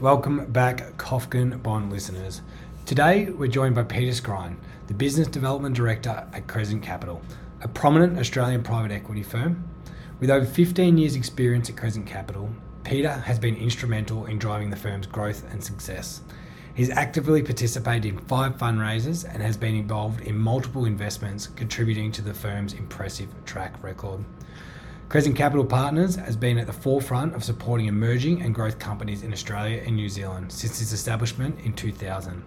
Welcome back, Kofkin Bond listeners. Today, we're joined by Peter Scrine, the Business Development Director at Crescent Capital, a prominent Australian private equity firm. With over 15 years' experience at Crescent Capital, Peter has been instrumental in driving the firm's growth and success. He's actively participated in five fundraisers and has been involved in multiple investments, contributing to the firm's impressive track record. Crescent Capital Partners has been at the forefront of supporting emerging and growth companies in Australia and New Zealand since its establishment in 2000.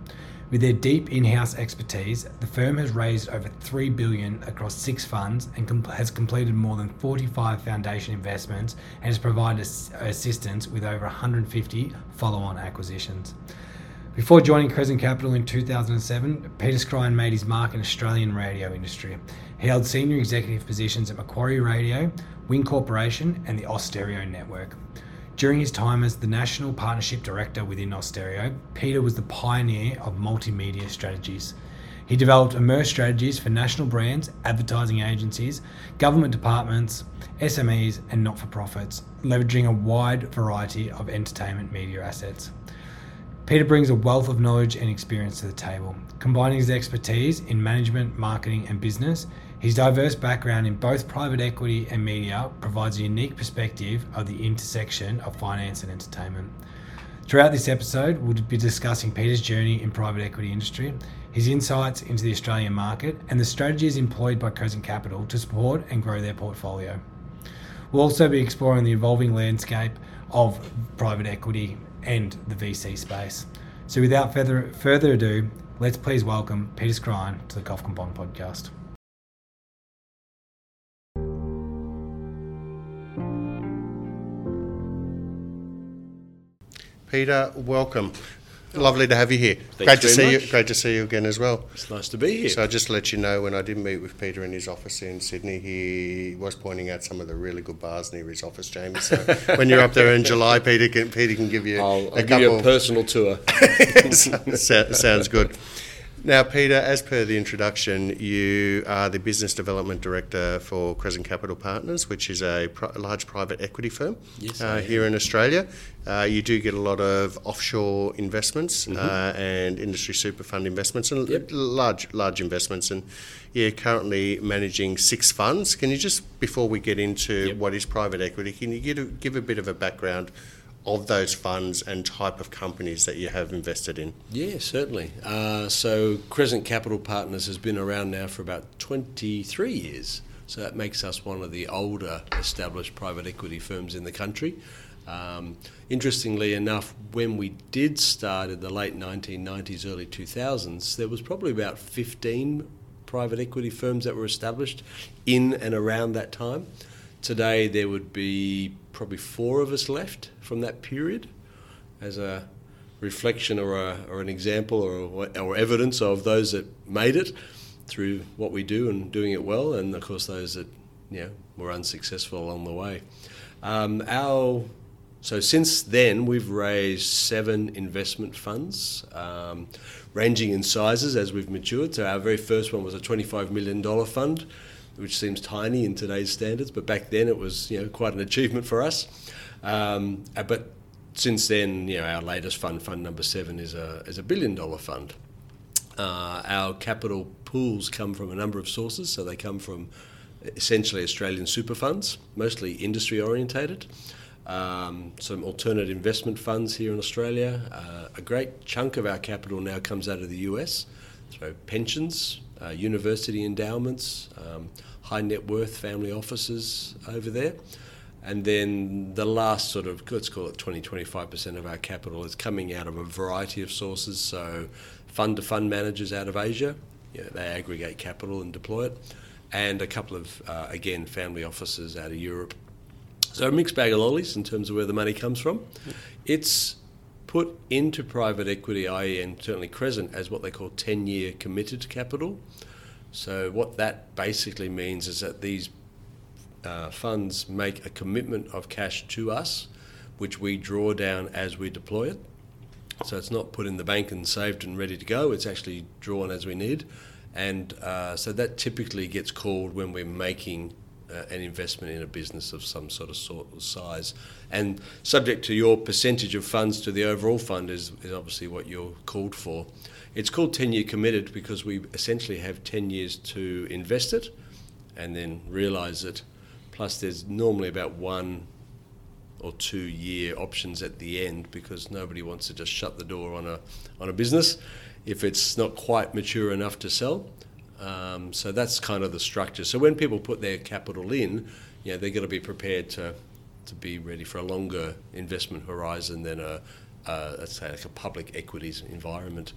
With their deep in-house expertise, the firm has raised over 3 billion across 6 funds and com- has completed more than 45 foundation investments and has provided ass- assistance with over 150 follow-on acquisitions. Before joining Crescent Capital in 2007, Peter Scrine made his mark in Australian radio industry. He held senior executive positions at Macquarie Radio, Win Corporation, and the Austereo Network. During his time as the National Partnership Director within Austereo, Peter was the pioneer of multimedia strategies. He developed immerse strategies for national brands, advertising agencies, government departments, SMEs, and not for profits, leveraging a wide variety of entertainment media assets. Peter brings a wealth of knowledge and experience to the table. Combining his expertise in management, marketing, and business, his diverse background in both private equity and media provides a unique perspective of the intersection of finance and entertainment. Throughout this episode, we'll be discussing Peter's journey in private equity industry, his insights into the Australian market, and the strategies employed by Crescent Capital to support and grow their portfolio. We'll also be exploring the evolving landscape of private equity and the VC space. So, without further further ado, let's please welcome Peter Scrine to the Kofkin Bond podcast. Peter, welcome. Lovely to have you here. Thanks great to see much. you. Great to see you again as well. It's nice to be here. So I just let you know, when I did meet with Peter in his office in Sydney, he was pointing out some of the really good bars near his office, James. So when you're up there in July, Peter can Peter can give you I'll, I'll a give you a personal tour. Sa- sounds good. Now, Peter, as per the introduction, you are the business development director for Crescent Capital Partners, which is a, a large private equity firm Yes, uh, here in Australia. Uh, you do get a lot of offshore investments uh, and industry super fund investments and Mm-hmm. Yep. large large investments. And you're currently managing six funds. Can you just, before we get into Yep. what is private equity, can you give a, give a bit of a background of those funds and type of companies that you have invested in? yeah, certainly. Uh, so Crescent Capital Partners has been around now for about 23 years. So that makes us one of the older established private equity firms in the country. Um, interestingly enough, when we did start in the late 1990s, early 2000s, there was probably about 15 private equity firms that were established in and around that time. Today, there would be probably four of us left from that period as a reflection or, a, or an example or, or evidence of those that made it through what we do and doing it well, and of course, those that you know, were unsuccessful along the way. Um, our so since then, we've raised seven investment funds, um, ranging in sizes as we've matured. So our very first one was a $25 million fund, which seems tiny in today's standards, but back then it was you know quite an achievement for us. Um, uh, but since then, you know, our latest fund, fund number seven, is a is a billion dollar fund. Uh, our capital pools come from a number of sources, so they come from essentially Australian super funds, mostly industry orientated. Um, some alternate investment funds here in Australia. Uh, a great chunk of our capital now comes out of the US, so pensions, uh, university endowments, um, high net worth family offices over there. And then the last sort of, let's call it 20 25% of our capital is coming out of a variety of sources. So, fund to fund managers out of Asia, you know, they aggregate capital and deploy it, and a couple of, uh, again, family offices out of Europe. So, a mixed bag of lollies in terms of where the money comes from. It's put into private equity, i.e., and certainly Crescent, as what they call 10 year committed capital. So, what that basically means is that these uh, funds make a commitment of cash to us, which we draw down as we deploy it. So it's not put in the bank and saved and ready to go. It's actually drawn as we need, and uh, so that typically gets called when we're making uh, an investment in a business of some sort of sort of size. And subject to your percentage of funds to the overall fund is, is obviously what you're called for. It's called 10 year committed because we essentially have 10 years to invest it and then realise it. Plus, there's normally about one or two year options at the end because nobody wants to just shut the door on a on a business if it's not quite mature enough to sell. Um, so that's kind of the structure. So when people put their capital in, you know, they're going to be prepared to to be ready for a longer investment horizon than a, uh, let's say like a public equities environment.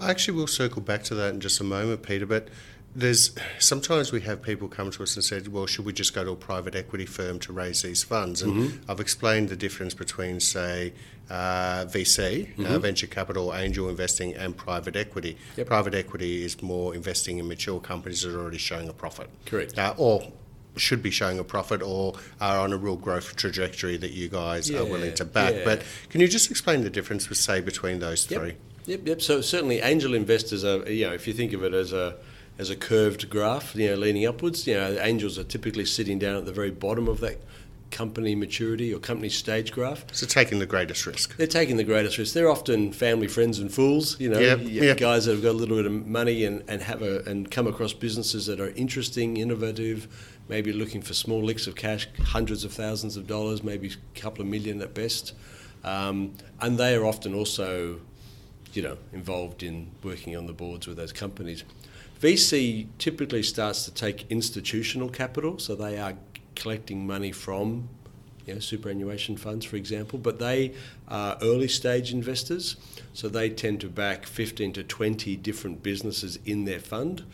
I actually will circle back to that in just a moment, Peter. But there's sometimes we have people come to us and said, "Well, should we just go to a private equity firm to raise these funds?" And mm-hmm. I've explained the difference between, say, uh, VC, uh, mm-hmm. uh, venture capital, angel investing, and private equity. Yep. Private equity is more investing in mature companies that are already showing a profit. Correct. Uh, or should be showing a profit or are on a real growth trajectory that you guys yeah, are willing to back. Yeah. But can you just explain the difference, with, say, between those yep. three? Yep, yep. So certainly, angel investors are, you know, if you think of it as a as a curved graph, you know, leaning upwards. You know, angels are typically sitting down at the very bottom of that company maturity or company stage graph. So taking the greatest risk. They're taking the greatest risk. They're often family, friends, and fools. You know, yep, yep. guys that have got a little bit of money and, and have a and come across businesses that are interesting, innovative, maybe looking for small licks of cash, hundreds of thousands of dollars, maybe a couple of million at best. Um, and they are often also, you know, involved in working on the boards with those companies. VC typically starts to take institutional capital, so they are collecting money from you know, superannuation funds, for example, but they are early stage investors, so they tend to back 15 to 20 different businesses in their fund.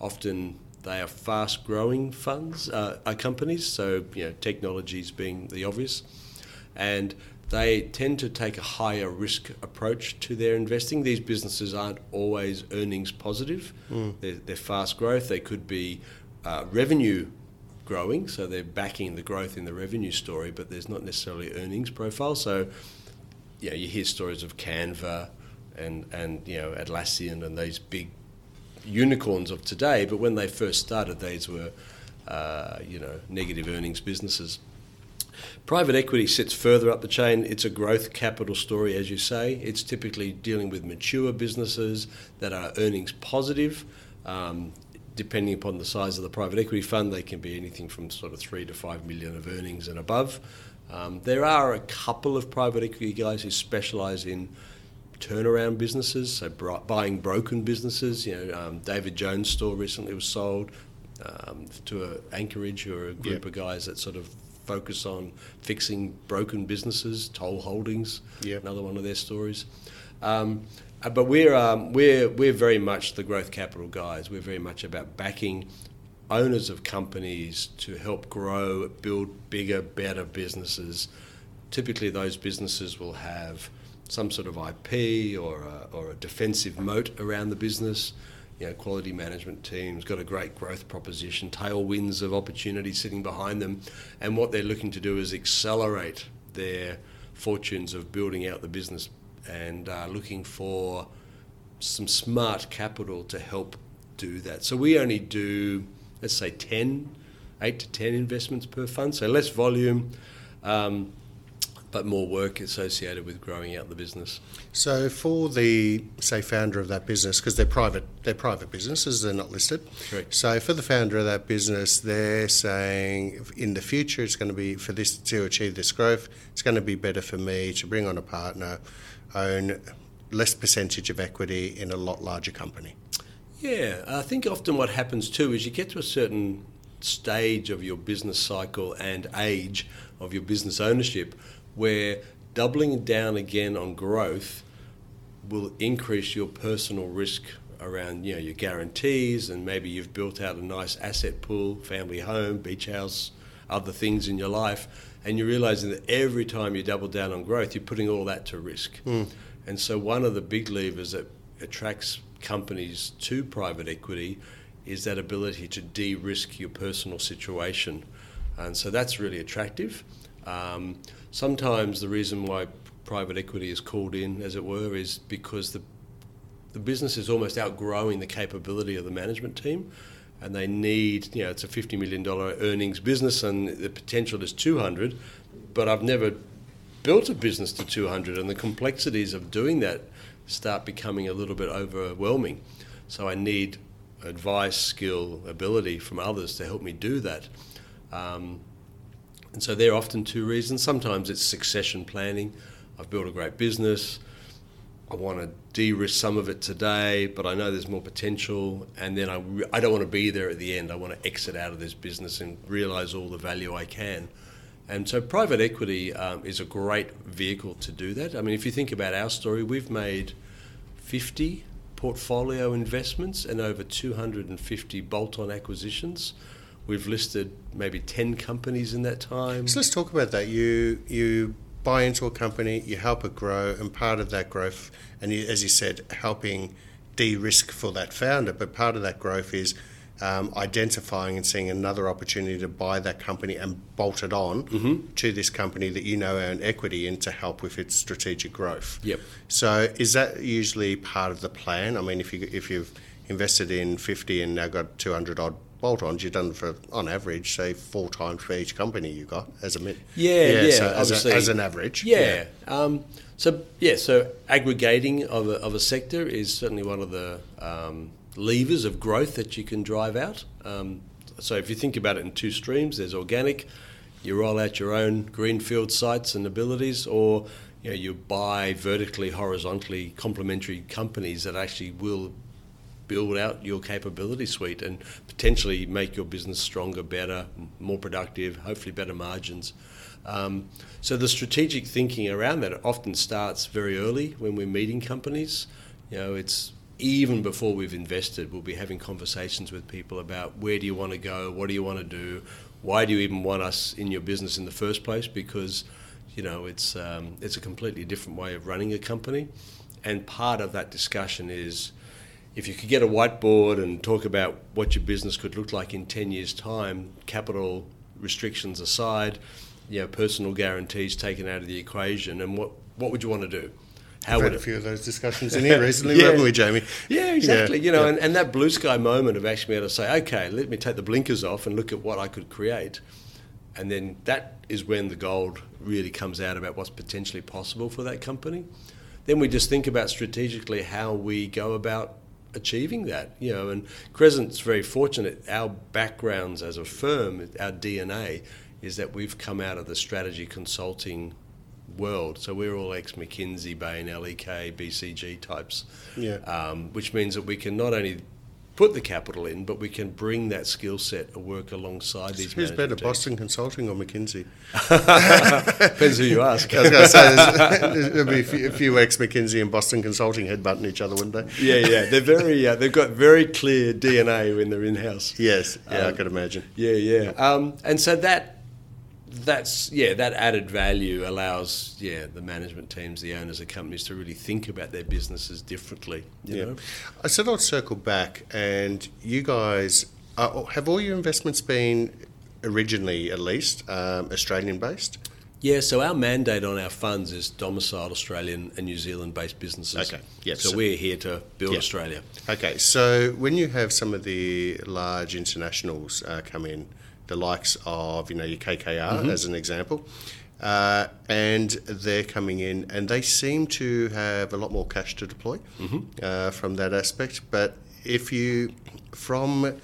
Often they are fast growing funds, uh, companies, so you know, technologies being the obvious. And they tend to take a higher risk approach to their investing. These businesses aren't always earnings positive. Mm. They're, they're, fast growth. They could be uh, revenue growing, so they're backing the growth in the revenue story, but there's not necessarily earnings profile. So, you know, you hear stories of Canva and and you know Atlassian and these big unicorns of today, but when they first started, these were uh, you know negative earnings businesses. Private equity sits further up the chain. It's a growth capital story, as you say. It's typically dealing with mature businesses that are earnings positive. Um, depending upon the size of the private equity fund, they can be anything from sort of three to five million of earnings and above. Um, there are a couple of private equity guys who specialise in turnaround businesses, so buying broken businesses. You know, um, David Jones' store recently was sold um, to a Anchorage, or a group yep. of guys that sort of focus on fixing broken businesses. Toll Holdings, yep. another one of their stories. Uh, but we're um, we're we're very much the growth capital guys. We're very much about backing owners of companies to help grow, build bigger, better businesses. Typically, those businesses will have some sort of IP or a, or a defensive moat around the business. You know, quality management teams got a great growth proposition, tailwinds of opportunity sitting behind them, and what they're looking to do is accelerate their fortunes of building out the business and uh, looking for some smart capital to help do that. So we only do, let's say, 10, 8 to 10 investments per fund, so less volume. Um, but more work associated with growing out the business. So for the say founder of that business, because they're private, they're private businesses, they're not listed. Correct. So for the founder of that business, they're saying in the future it's going to be for this to achieve this growth, it's going to be better for me to bring on a partner, own less percentage of equity in a lot larger company. Yeah, I think often what happens too is you get to a certain stage of your business cycle and age of your business ownership where doubling down again on growth will increase your personal risk around you know your guarantees and maybe you've built out a nice asset pool, family home, beach house, other things in your life, and you're realizing that every time you double down on growth, you're putting all that to risk. Mm. And so one of the big levers that attracts companies to private equity is that ability to de-risk your personal situation, and so that's really attractive. Um, sometimes the reason why private equity is called in, as it were, is because the the business is almost outgrowing the capability of the management team, and they need, you know, it's a $50 million earnings business and the potential is 200, but I've never built a business to 200 and the complexities of doing that start becoming a little bit overwhelming. So I need advice, skill, ability from others to help me do that. Um, and so there are often two reasons. Sometimes it's succession planning. I've built a great business. I want to de-risk some of it today, but I know there's more potential, and then I, I don't want to be there at the end. I want to exit out of this business and realize all the value I can. And so private equity um, is a great vehicle to do that. I mean, if you think about our story, we've made 50 portfolio investments and over 250 bolt-on acquisitions. We've listed maybe 10 companies in that time. So let's talk about that. You you buy into a company, you help it grow, and part of that growth, and you, as you said, helping de-risk for that founder. But part of that growth is um, identifying and seeing another opportunity to buy that company and bolt it on Mm-hmm. to this company that you know own equity in to help with its strategic growth. Yep. So is that usually part of the plan? I mean, if you if you've invested in fifty and now got two hundred odd bolt-ons, you've done for on average, say four times for each company you got as a mit. Yeah, yeah, so as, a, as an average. Yeah. Um, so yeah, so aggregating of a, of a sector is certainly one of the um, levers of growth that you can drive out. Um, so if you think about it in two streams, there's organic. You roll out your own greenfield sites and abilities, or you know you buy vertically, horizontally complementary companies that actually will build out your capability suite and potentially make your business stronger, better, more productive, hopefully better margins. Um, so the strategic thinking around that often starts very early when we're meeting companies. You know, it's even before we've invested, we'll be having conversations with people about where do you want to go, what do you want to do, why do you even want us in your business in the first place? Because you know it's um, it's a completely different way of running a company, and part of that discussion is if you could get a whiteboard and talk about what your business could look like in 10 years' time, capital restrictions aside, you know, personal guarantees taken out of the equation, and what, what would you want to do? How would had a few of those discussions in here recently, Yeah. haven't we, Jamie? yeah, exactly. You know, yeah. and, and that blue sky moment of actually being able to say, okay, let me take the blinkers off and look at what I could create. And then that is when the gold really comes out about what's potentially possible for that company. Then we just think about strategically how we go about achieving that. You know, and Crescent's very fortunate. Our backgrounds as a firm, our DNA, is that we've come out of the strategy consulting world. So we're all ex McKinsey, Bain, LEK, BCG types. Yeah. Um, which means that we can not only put the capital in, but we can bring that skill set and work alongside these. Who's better, teams. Boston Consulting or McKinsey? Depends who you ask. I was going to say there'll be a few, few ex McKinsey and Boston Consulting headbutting each other, wouldn't they? yeah, yeah, they're very. Uh, they've got very clear DNA when they're in house. Yes, yeah, I Um, could imagine. Yeah, yeah. Um, and so that that's yeah that added value allows yeah the management teams, the owners of companies to really think about their businesses differently. You Yeah. know? I said I'd circle back, and you guys uh, have all your investments been originally, at least, um, Australian based? Yeah, so our mandate on our funds is domiciled Australian and New Zealand based businesses. Okay, yep, So, so- we're here to build Yeah. Australia. Okay, so when you have some of the large internationals uh, come in, the likes of you know your KKR as an example, uh, and they're coming in and they seem to have a lot more cash to deploy uh, from that aspect. But if you from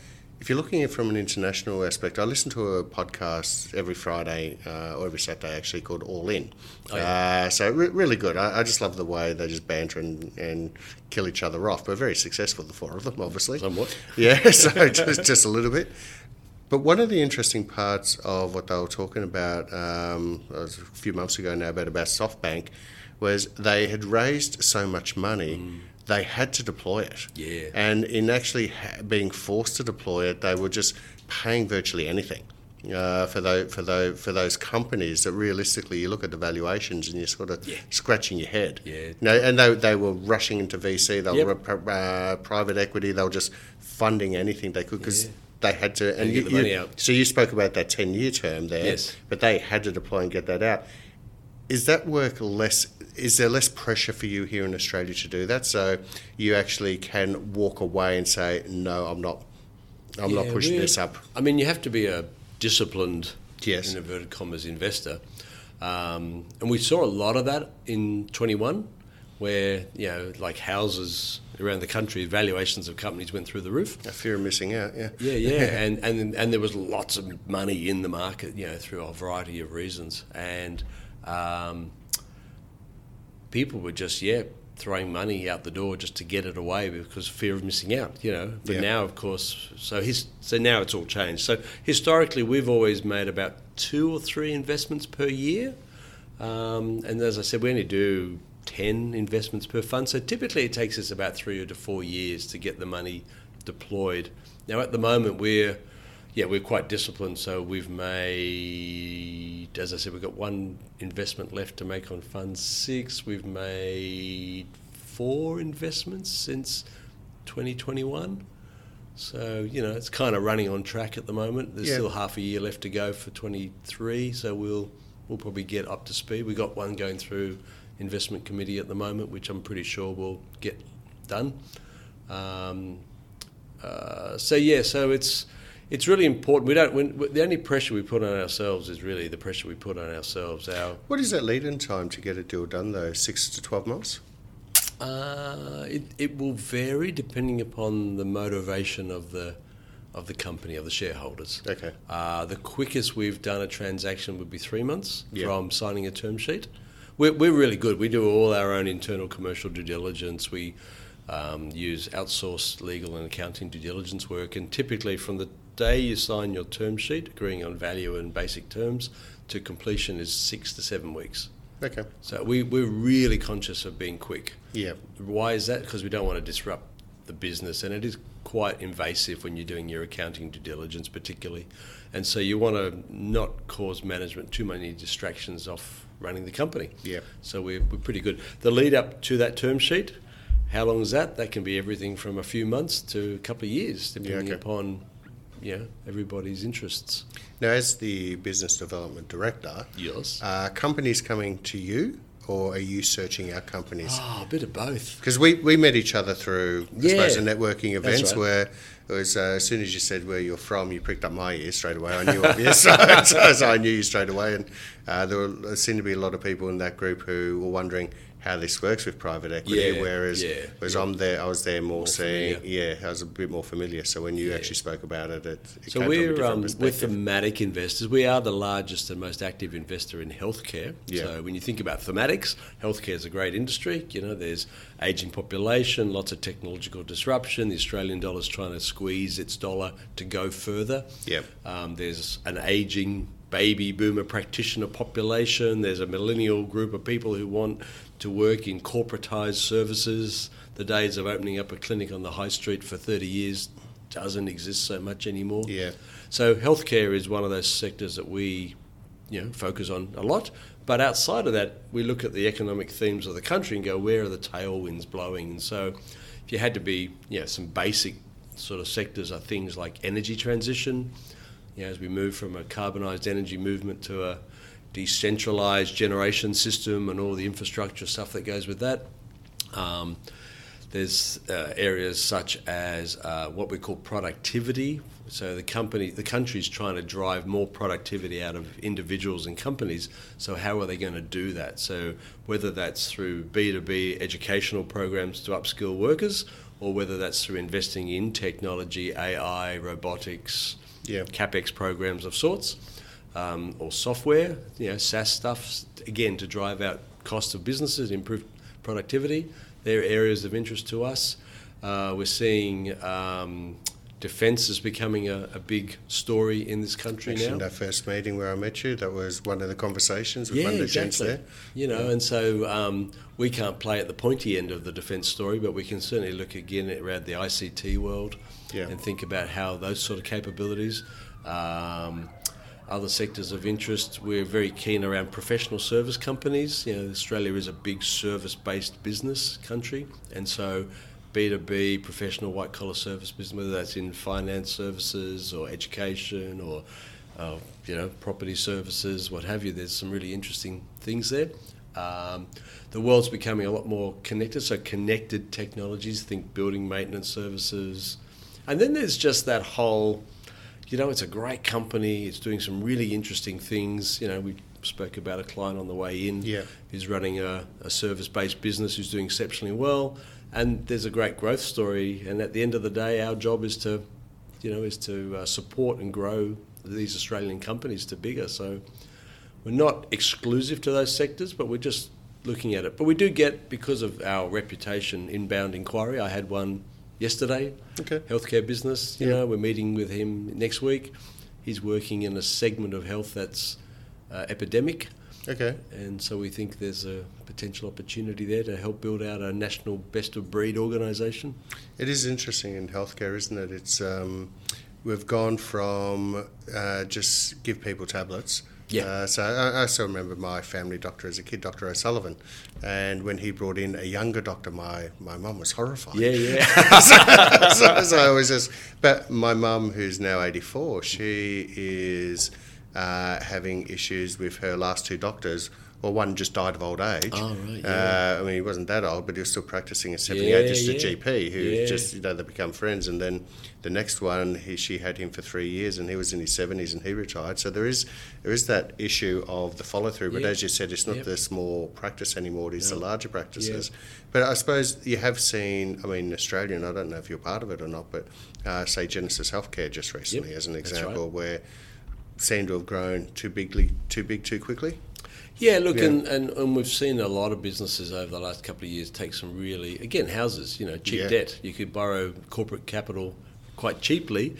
if you're looking at it from an international aspect, I listen to a podcast every Friday uh, or every Saturday actually called All In. Oh, yeah. uh, so re- really good. I, I just love the way they just banter and, and kill each other off. But very successful, the four of them, obviously. Somewhat. Yeah, so just, just a little bit. But one of the interesting parts of what they were talking about um, a few months ago now about about SoftBank was they had raised so much money they had to deploy it. Yeah. And in actually ha- being forced to deploy it, they were just paying virtually anything. Uh, for those for those for those companies that realistically you look at the valuations and you're sort of Yeah. scratching your head. Yeah. No, and they, they were rushing into VC. They were Yep. pri- uh, private equity. They were just funding anything they could because Yeah. They had to. And to you, you- out. so you spoke about that ten year term there. Yes. But they had to deploy and get that out. Is that work less? Is there less pressure for you here in Australia to do that? So you actually can walk away and say, no, I'm not. I'm not pushing this up. I mean, you have to be a disciplined, Yes. in inverted commas, investor. Um, and we saw a lot of that in 21, where, you know, like houses around the country, valuations of companies went through the roof. A fear of missing out, yeah. Yeah, yeah, and, and and there was lots of money in the market, you know, through a variety of reasons, and um, people were just yeah throwing money out the door just to get it away because of fear of missing out, you know. But Yeah. now, of course, so his so now it's all changed. So historically, we've always made about two or three investments per year, um, and as I said, we only do. 10 investments per fund. So typically it takes us about three to four years to get the money deployed. Now at the moment we're yeah, we're quite disciplined. So we've made, as I said, we've got one investment left to make on Fund Six. We've made four investments since 2021. So you know, it's kind of running on track at the moment. There's Yeah. still half a year left to go for 23. So we'll we'll probably get up to speed. We've got one going through investment committee at the moment, which I'm pretty sure will get done. Um, uh, so yeah, so it's it's really important. We don't. When, the only pressure we put on ourselves is really the pressure we put on ourselves. Our What is that lead in time to get a deal done, though? Six to 12 months? uh, it it will vary depending upon the motivation of the of the company of the shareholders. Okay. Uh, the quickest we've done a transaction would be three months from signing a term sheet. We're, we're really good. We do all our own internal commercial due diligence. We um, use outsourced legal and accounting due diligence work, and typically from the day you sign your term sheet, agreeing on value and basic terms, to completion is six to seven weeks. Okay. So we, we're really conscious of being quick. Yeah. Why is that? Because we don't want to disrupt the business, and it is quite invasive when you're doing your accounting due diligence, particularly. And so you want to not cause management too many distractions off running the company. Yeah. So we're, we're pretty good. The lead up to that term sheet, how long is that? That can be everything from a few months to a couple of years, depending okay. upon you know, everybody's interests. Now, as the business development director, Yes. are companies coming to you or are you searching out companies? Oh, a bit of both. Because we, we met each other through, I Yeah. suppose, the networking events right. where it was uh, as soon as you said where you're from, you pricked up my ear straight away. I knew obvious, so, so, I knew you straight away. And uh, there, were, there seemed to be a lot of people in that group who were wondering how this works with private equity. Yeah, whereas, yeah, whereas yeah. I'm there, I was there more, More seeing, familiar. yeah, I was a bit more familiar. So when you Yeah. actually spoke about it, it, it So came from a we're um, with perspective. thematic investors. We are the largest and most active investor in healthcare. Yeah. So when you think about thematics, healthcare is a great industry. You know, there's aging population, lots of technological disruption. The Australian dollar is trying to squeeze its dollar to go further. Yep. Um, there's an aging baby boomer practitioner population. There's a millennial group of people who want to work in corporatized services. The days of opening up a clinic on the high street for 30 years doesn't exist so much anymore. Yeah. So healthcare is one of those sectors that we, you know, focus on a lot. But outside of that, we look at the economic themes of the country and go, where are the tailwinds blowing? And so, if you had to be, you know, some basic sort of sectors are things like energy transition. You know, as we move from a carbonised energy movement to a decentralised generation system and all the infrastructure stuff that goes with that. Um, there's uh, areas such as uh, what we call productivity. So the company, the country's trying to drive more productivity out of individuals and companies. So how are they going to do that? So whether that's through B2B educational programs to upskill workers, or whether that's through investing in technology, AI, robotics, Yeah. capex programs of sorts, um, or software, you know, SaaS stuff, again to drive out cost of businesses, improve productivity. They're areas of interest to us. Uh, we're seeing um, defence is becoming a, a big story in this country Actually, now. in that first meeting where I met you, that was one of the conversations with Yeah, one of the gents exactly. there. You know, and so um, we can't play at the pointy end of the defence story, but we can certainly look again around the ICT world Yeah. and think about how those sort of capabilities. Um, other sectors of interest, we're very keen around professional service companies. You know, Australia is a big service-based business country, and so B2B, professional white-collar service business, whether that's in finance services or education or uh, you know, property services, what have you. There's some really interesting things there. Um, the world's becoming a lot more connected, so connected technologies, think building maintenance services, And then there's just that whole, you know, it's a great company. It's doing some really interesting things. You know, we spoke about a client on the way in Yeah. who's running a, a service-based business who's doing exceptionally well, and there's a great growth story. And at the end of the day, our job is to, you know, is to uh, support and grow these Australian companies to bigger. So we're not exclusive to those sectors, but we're just looking at it. But we do get, because of our reputation, inbound inquiry. I had one yesterday, Okay. healthcare business. You Yeah. know, we're meeting with him next week. He's working in a segment of health that's uh, epidemic, Okay. and so we think there's a potential opportunity there to help build out a national best of breed organisation. It is interesting in healthcare, isn't it? It's um, we've gone from uh, just give people tablets. Yeah. Uh, so I, I still remember my family doctor as a kid, Dr. O'Sullivan, and when he brought in a younger doctor, my my mum was horrified. Yeah, yeah. so, so I always just, but my mum, who's now 84, she is uh, having issues with her last two doctors. Well, one just died of old age. Oh, right, Uh, I mean, he wasn't that old, but he was still practicing at 78, Yeah, just a yeah. GP who Yeah. just, you know, they become friends. And then the next one, he, she had him for three years and he was in his 70s and he retired. So there is there is that issue of the follow through. But Yeah. as you said, it's not Yep. the small practice anymore, it is the larger practices. But I suppose you have seen, I mean, Australian, I don't know if you're part of it or not, but uh, say Genesis Healthcare just recently as an example, right. where seem to have grown too bigly, too big, too quickly. Yeah, look, Yeah. And, and, and we've seen a lot of businesses over the last couple of years take some really, again, houses, you know, cheap Yeah. debt. You could borrow corporate capital quite cheaply.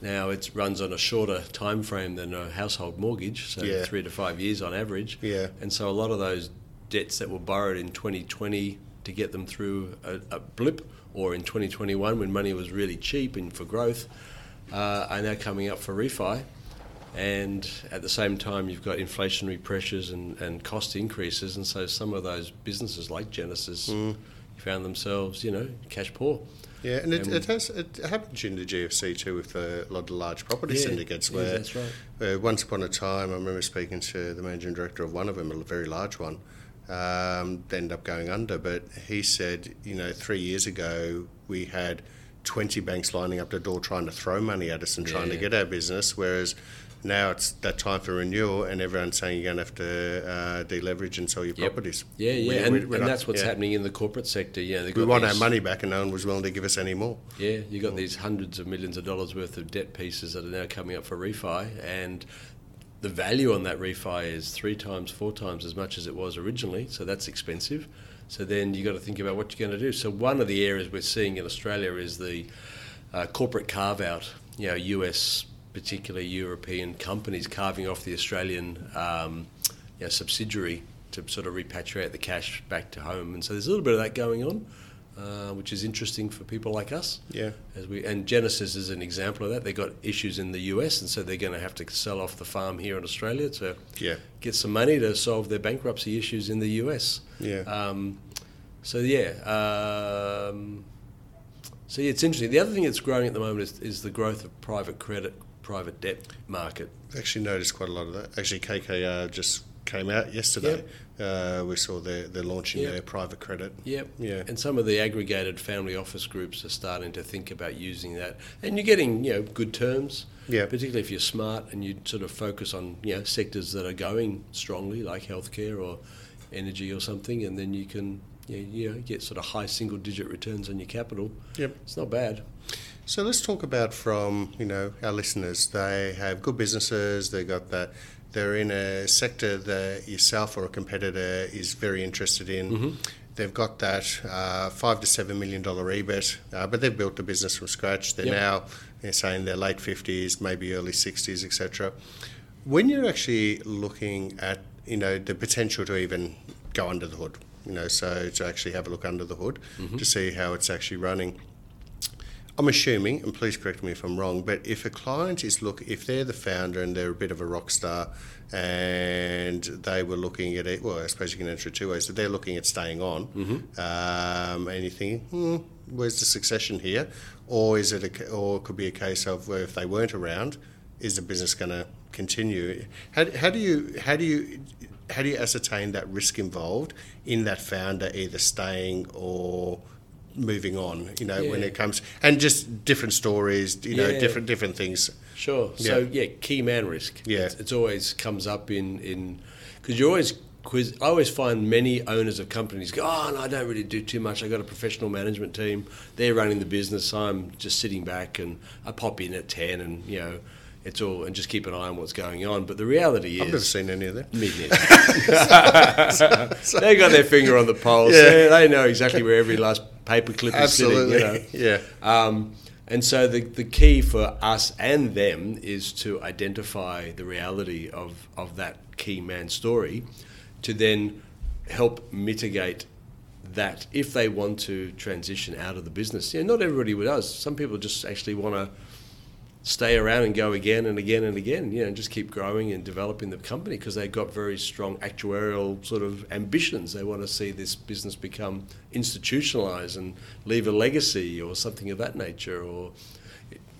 Now it runs on a shorter time frame than a household mortgage, so Yeah. three to five years on average. Yeah. And so a lot of those debts that were borrowed in 2020 to get them through a, a blip, or in 2021 when money was really cheap and for growth, uh, are now coming up for refi and at the same time you've got inflationary pressures and, and cost increases and so some of those businesses like Genesis found themselves you know cash poor Yeah, and it, it has it happened during the GFC too with a lot of large property Yeah, syndicates yeah, where that's right. uh, once upon a time I remember speaking to the managing director of one of them, a very large one, um, they ended up going under. But he said, you know, three years ago we had 20 banks lining up the door trying to throw money at us and trying to Yeah. get our business, whereas now it's that time for renewal and everyone's saying you're going to have to uh, deleverage and sell your Yep. properties. yeah yeah We- and, we- and not- that's what's yeah. happening in the corporate sector yeah We want our money back and no one was willing to give us any more. Yeah, you got these hundreds of millions of dollars worth of debt pieces that are now coming up for refi, and the value on that refi is three times, four times as much as it was originally. So that's expensive. So then you've got to think about what you're going to do. So one of the areas we're seeing in Australia is the uh, corporate carve out. You know, US, particularly European companies carving off the Australian um, you know, subsidiary to sort of repatriate the cash back to home. And so there's a little bit of that going on. Uh, which is interesting for people like us. Yeah. As we and Genesis is an example of that. They've got issues in the US, and so they're going to have to sell off the farm here in Australia to Yeah. get some money to solve their bankruptcy issues in the US. Yeah. Um, so yeah. Um, so yeah, it's interesting. The other thing that's growing at the moment is, is the growth of private credit, private debt market. I've Actually, noticed quite a lot of that. Actually, KKR just came out yesterday. Uh, we saw they're, they're launching Yep. their private credit. Yep. Yeah. And some of the aggregated family office groups are starting to think about using that. And you're getting, you know, good terms. Yeah. Particularly if you're smart and you sort of focus on, you know, sectors that are going strongly, like healthcare or energy or something, and then you can, you know get sort of high single digit returns on your capital. Yep. It's not bad. So let's talk about from you know our listeners. They have good businesses. They got that. They're in a sector that yourself or a competitor is very interested in. They've got that uh, five to seven million dollar EBIT, uh, but they've built the business from scratch. They're Yep. now they're saying their late fifties, maybe early sixties, etc. When you're actually looking at you know the potential to even go under the hood, you know, so to actually have a look under the hood to see how it's actually running. I'm assuming, and please correct me if I'm wrong, but if a client is look, if they're the founder and they're a bit of a rock star, and they were looking at it, well, I suppose you can answer it two ways. That they're looking at staying on, um, and you're thinking, hmm, where's the succession here, or is it, a, or it could be a case of where if they weren't around, is the business going to continue? How, how do you, how do you, how do you ascertain that risk involved in that founder either staying or moving on. You know, when it comes and just different stories. You know, Yeah. different different things. Sure. So yeah, key man risk. Yeah. it's, it's always comes up in in because you're always quiz. I always find many owners of companies go, "Oh, no, I don't really do too much. I got a professional management team. They're running the business. I'm just sitting back and I pop in at ten, and you know." It's all and just keep an eye on what's going on. But the reality is, I've never seen any of that. Me neither. they got their finger on the pulse. Yeah. They, they know exactly where every last paperclip is Absolutely. sitting. You know. Yeah. Um, and so the, the key for us and them is to identify the reality of, of that key man story to then help mitigate that if they want to transition out of the business. Yeah, not everybody does. Some people just actually want to stay around and go again and again and again, you know, and just keep growing and developing the company because they've got very strong actuarial sort of ambitions. They want to see this business become institutionalized and leave a legacy or something of that nature or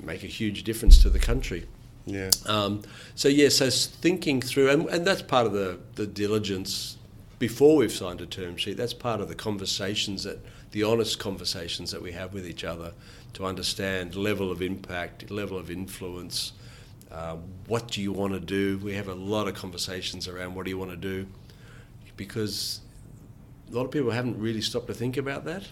make a huge difference to the country. Yeah. Um, so yeah, so thinking through, and, and that's part of the, the diligence before we've signed a term sheet. That's part of the conversations that the honest conversations that we have with each other to understand level of impact, level of influence. Uh, what do you want to do? We have a lot of conversations around what do you want to do, because a lot of people haven't really stopped to think about that.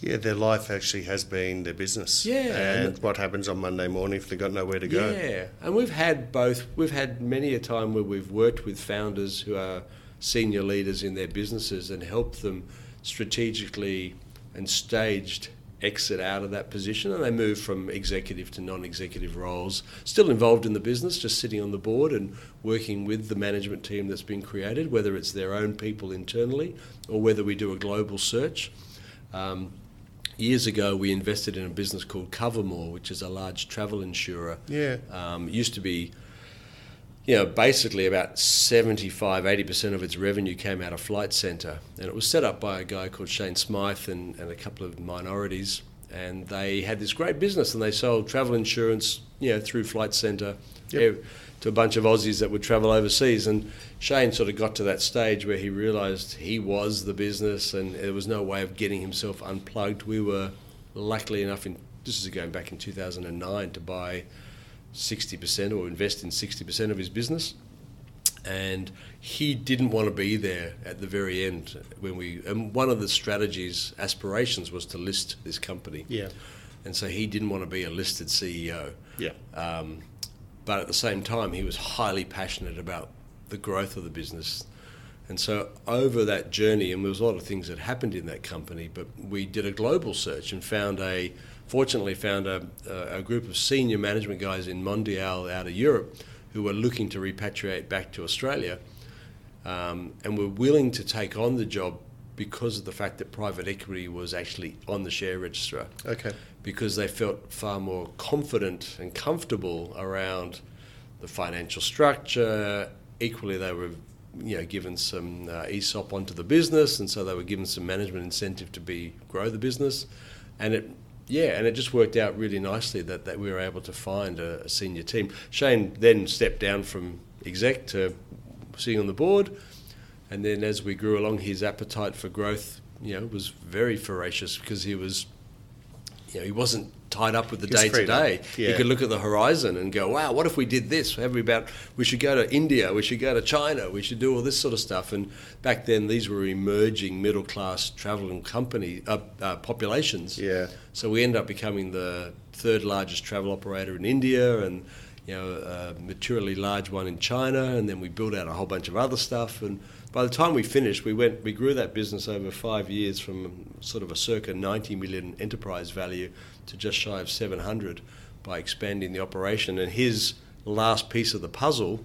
Yeah, their life actually has been their business. Yeah, And and- what happens on Monday morning if they've got nowhere to go? Yeah, and we've had both. We've had many a time where we've worked with founders who are senior leaders in their businesses and helped them strategically and staged exit out of that position and they move from executive to non-executive roles. Still involved in the business just sitting on the board and working with the management team that's been created whether it's their own people internally or whether we do a global search. Um, years ago we invested in a business called Covermore which is a large travel insurer. Yeah. um, used to be, you know, basically about 75, 80% of its revenue came out of Flight Centre. And it was set up by a guy called Shane Smythe and, and a couple of minorities. And they had this great business and they sold travel insurance, you know, through Flight Centre Yep. to a bunch of Aussies that would travel overseas. And Shane sort of got to that stage where he realised he was the business and there was no way of getting himself unplugged. We were luckily enough in this is going back in 2009 to buy 60% or invest in 60% of his business. And he didn't want to be there at the very end when we. And one of the strategies, aspirations, was to list this company. Yeah. And so he didn't want to be a listed CEO. Yeah. Um, but at the same time, he was highly passionate about the growth of the business. And so over that journey, and there was a lot of things that happened in that company, but we did a global search and found a, fortunately found a, a group of senior management guys in Mondial out of Europe who were looking to repatriate back to Australia um, and were willing to take on the job because of the fact that private equity was actually on the share register Okay. because they felt far more confident and comfortable around the financial structure. Equally, they were, you know, given some uh, ESOP onto the business, and so they were given some management incentive to be grow the business, and it. Yeah, and it just worked out really nicely that, that we were able to find a, a senior team. Shane then stepped down from exec to sitting on the board, and then as we grew along, his appetite for growth, you know, was very voracious because he was you know, he wasn't tied up with the day to day. You could look at the horizon and go, "Wow, what if we did this? Have we about we should go to India, we should go to China, we should do all this sort of stuff." And back then, these were emerging middle class traveling company uh, uh, populations. Yeah. So we ended up becoming the third largest travel operator in India, and you know, a maturely large one in China, and then we built out a whole bunch of other stuff. And by the time we finished, we went, we grew that business over five years from sort of a circa 90 million enterprise value to just shy of 700 by expanding the operation. And his last piece of the puzzle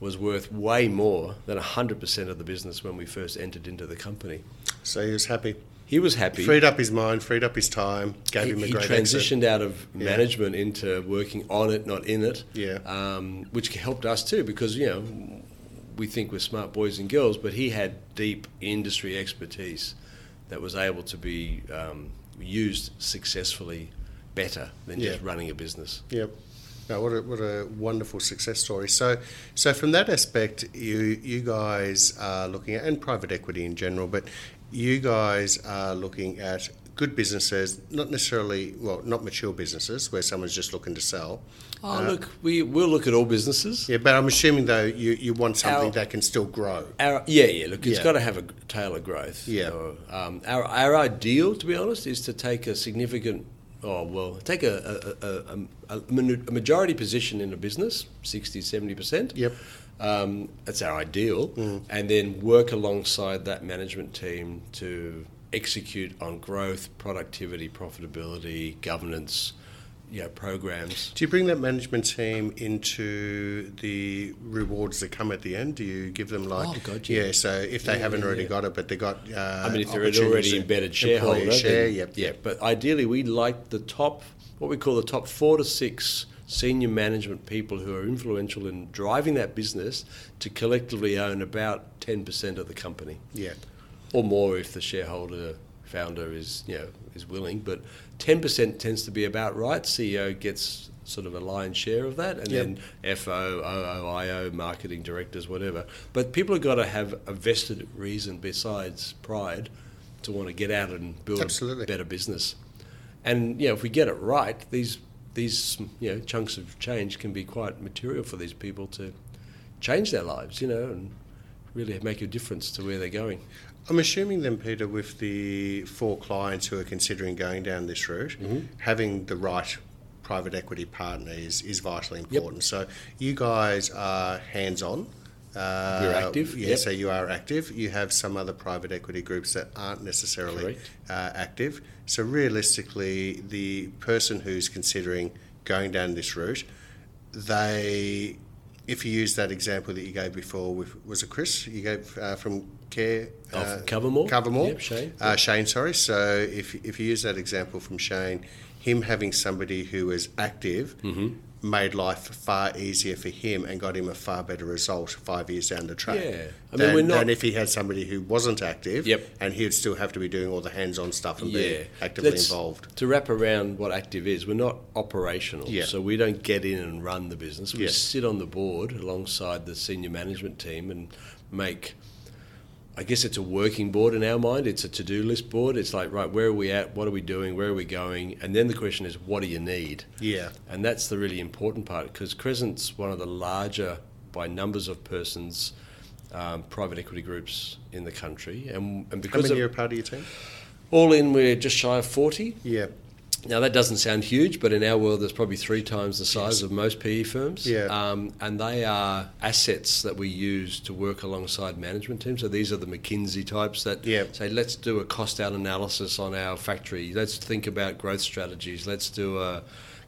was worth way more than 100% of the business when we first entered into the company. So he was happy. He was happy Freed up his mind, freed up his time, gave he, him a he great exit. transitioned out of Yeah. management into working on it, not in it. Yeah. Um, which helped us too, because you know we think we're smart boys and girls, but he had deep industry expertise that was able to be um, used successfully better than just running a business. Yep. No, what a, what a wonderful success story. So, so from that aspect, you you guys are looking at, and private equity in general, but you guys are looking at good businesses, not necessarily, well, not mature businesses where someone's just looking to sell. Oh, look, we we'll look at all businesses. Yeah, but I'm assuming though you, you want something Our- that can still grow. Our, yeah, yeah. Look, it's Yeah. got to have a tail of growth. Yeah. So, um, our our ideal, to be honest, is to take a significant, oh well, take a a, a, a, majority position in a business, 60 70 percent. Yep. Um, that's our ideal, and then work alongside that management team to execute on growth, productivity, profitability, governance, you know, programs. Do you bring that management team into the rewards that come at the end? Do you give them like, Oh, God, yeah. yeah. So if they Yeah, haven't yeah, already got it, but they got, uh, I mean, if they're already embedded shareholder, share, then, yep, yeah. But ideally, we like the top, what we call the top four to six senior management people who are influential in driving that business to collectively own about ten percent of the company, yeah. Or more if the shareholder founder is you know is willing. But ten percent tends to be about right. CEO gets sort of a lion's share of that, and Yep. then FO, OOIO, marketing directors, whatever. But people have got to have a vested reason besides pride to want to get out and build Absolutely. a better business. And you know, if we get it right, these these you know chunks of change can be quite material for these people to change their lives, you know, and really make a difference to where they're going. I'm assuming then, Peter, with the four clients who are considering going down this route, Mm-hmm. having the right private equity partner is, is vitally important. So you guys are hands on. Uh, We're active, Yeah, yep. so you are active. You have some other private equity groups that aren't necessarily uh, active. So realistically, the person who's considering going down this route, they, if you use that example that you gave before, with, was it Chris? You gave uh, from Care Oh, uh, from Covermore? Covermore. Yep, Shane. Uh, Shane, sorry. So if if you use that example from Shane, him having somebody who was active Mm-hmm. made life far easier for him and got him a far better result five years down the track. Yeah. I mean, than, we're not- than if he had somebody who wasn't active. Yep. And he'd still have to be doing all the hands-on stuff and be actively Let's- involved. To wrap around what active is, we're not operational. Yeah. So we don't get in and run the business. We Yeah. sit on the board alongside the senior management team and make. I guess it's a working board in our mind. It's a to-do list board. It's like, right, where are we at? What are we doing? Where are we going? And then the question is, what do you need? Yeah. And that's the really important part because Crescent's one of the larger, by numbers of persons, um, private equity groups in the country. And, and How many of, are a part of your team? all in, we're just shy of 40. Yeah. Now that doesn't sound huge, but in our world, there's probably three times the size of most PE firms. Yeah. Um, and they are assets that we use to work alongside management teams. So these are the McKinsey types that Yeah. say, let's do a cost out analysis on our factory. Let's think about growth strategies. Let's do a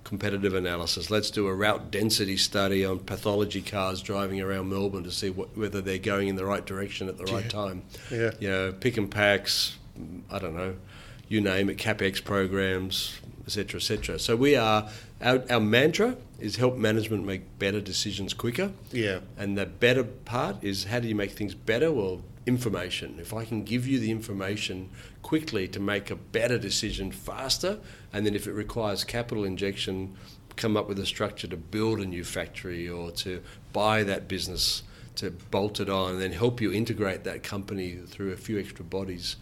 competitive analysis. Let's do a route density study on pathology cars driving around Melbourne to see what, whether they're going in the right direction at the right time. Yeah. You know, pick and packs. I don't know you name it, capex programs, etc., etc. So we are our, our mantra is help management make better decisions quicker. Yeah. And the better part is how do you make things better? Well, information. If I can give you the information quickly to make a better decision faster, and then if it requires capital injection, come up with a structure to build a new factory or to buy that business to bolt it on and then help you integrate that company through a few extra bodies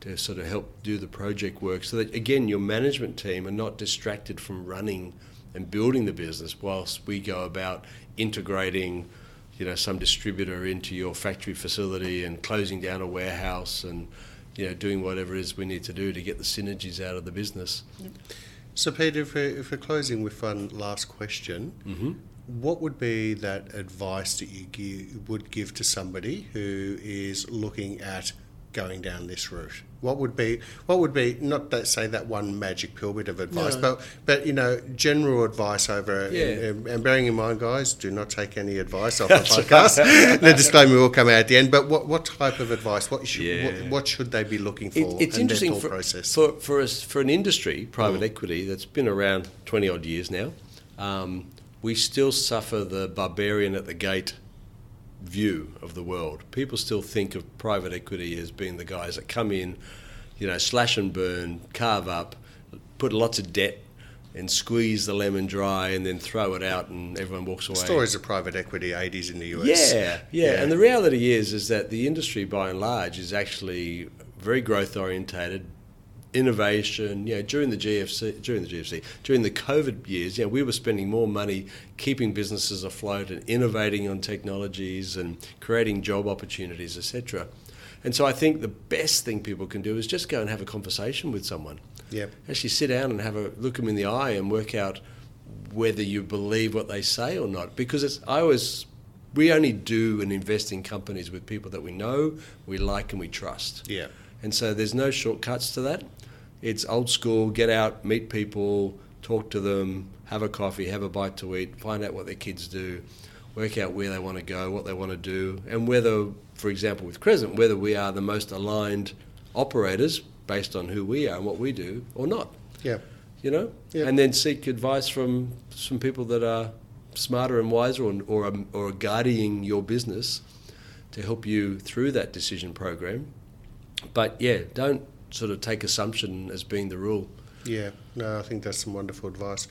to sort of help do the project work so that again your management team are not distracted from running and building the business whilst we go about integrating you know some distributor into your factory facility and closing down a warehouse and you know doing whatever it is we need to do to get the synergies out of the business So, Peter, if we're, if we're closing with one last question, Mm-hmm. what would be that advice that you give, would give to somebody who is looking at going down this route? What would be what would be not that say that one magic pill bit of advice, No. but but you know general advice over Yeah. and, and bearing in mind, guys, do not take any advice off the podcast. the disclaimer will come out at the end. But what, what type of advice? What should Yeah. what, what should they be looking for? It, it's and interesting for, process. for for us for an industry, private equity that's been around twenty odd years now. Um, we still suffer the barbarian at the gate view of the world. People still think of private equity as being the guys that come in, you know, slash and burn, carve up, put lots of debt. And squeeze the lemon dry, and then throw it out, and everyone walks away. Stories of private equity, 80s in the US. Yeah, yeah, And the reality is, is that the industry by and large is actually very growth orientated, innovation. You know, during the GFC, during the GFC, during the COVID years, you know, we were spending more money keeping businesses afloat and innovating on technologies and creating job opportunities, etc. And so I think the best thing people can do is just go and have a conversation with someone. Yeah. Actually sit down and have a look them in the eye and work out whether you believe what they say or not. Because it's I always we only do and invest in companies with people that we know, we like and we trust. Yeah. And so there's no shortcuts to that. It's old school, get out, meet people, talk to them, have a coffee, have a bite to eat, find out what their kids do, work out where they want to go, what they want to do, and whether, for example, with Crescent, whether we are the most aligned operators based on who we are and what we do or not. Yeah. You know? Yeah. And then seek advice from some people that are smarter and wiser or, or, are, or guiding your business to help you through that decision program. But yeah, don't sort of take assumption as being the rule. Yeah, no, I think that's some wonderful advice.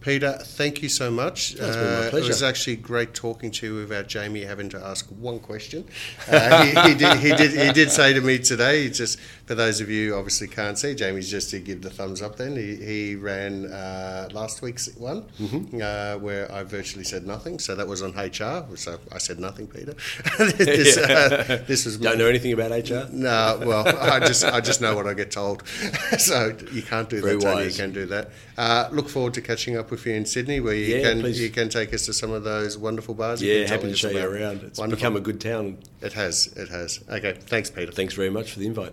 Peter, thank you so much. That's been my Uh, It pleasure. was actually great talking to you without Jamie having to ask one question. Uh, he, he, did, he, did, he did say to me today, he just for those of you who obviously can't see, Jamie's just to give the thumbs up then. He, he ran uh, last week's one Mm-hmm. uh, where I virtually said nothing. So that was on HR. So I said nothing, Peter. this, uh, this was Don't know anything about HR? no, well, I just I just know what I get told. so you can't do Very that, Tony. You can do that. Uh, look forward to catching up with you in Sydney, where you Yeah, can please. you can take us to some of those wonderful bars. Yeah, happy to show you around. It's Wonderful. become a good town. It has. It has. Okay. Thanks, Peter. Thanks very much for the invite.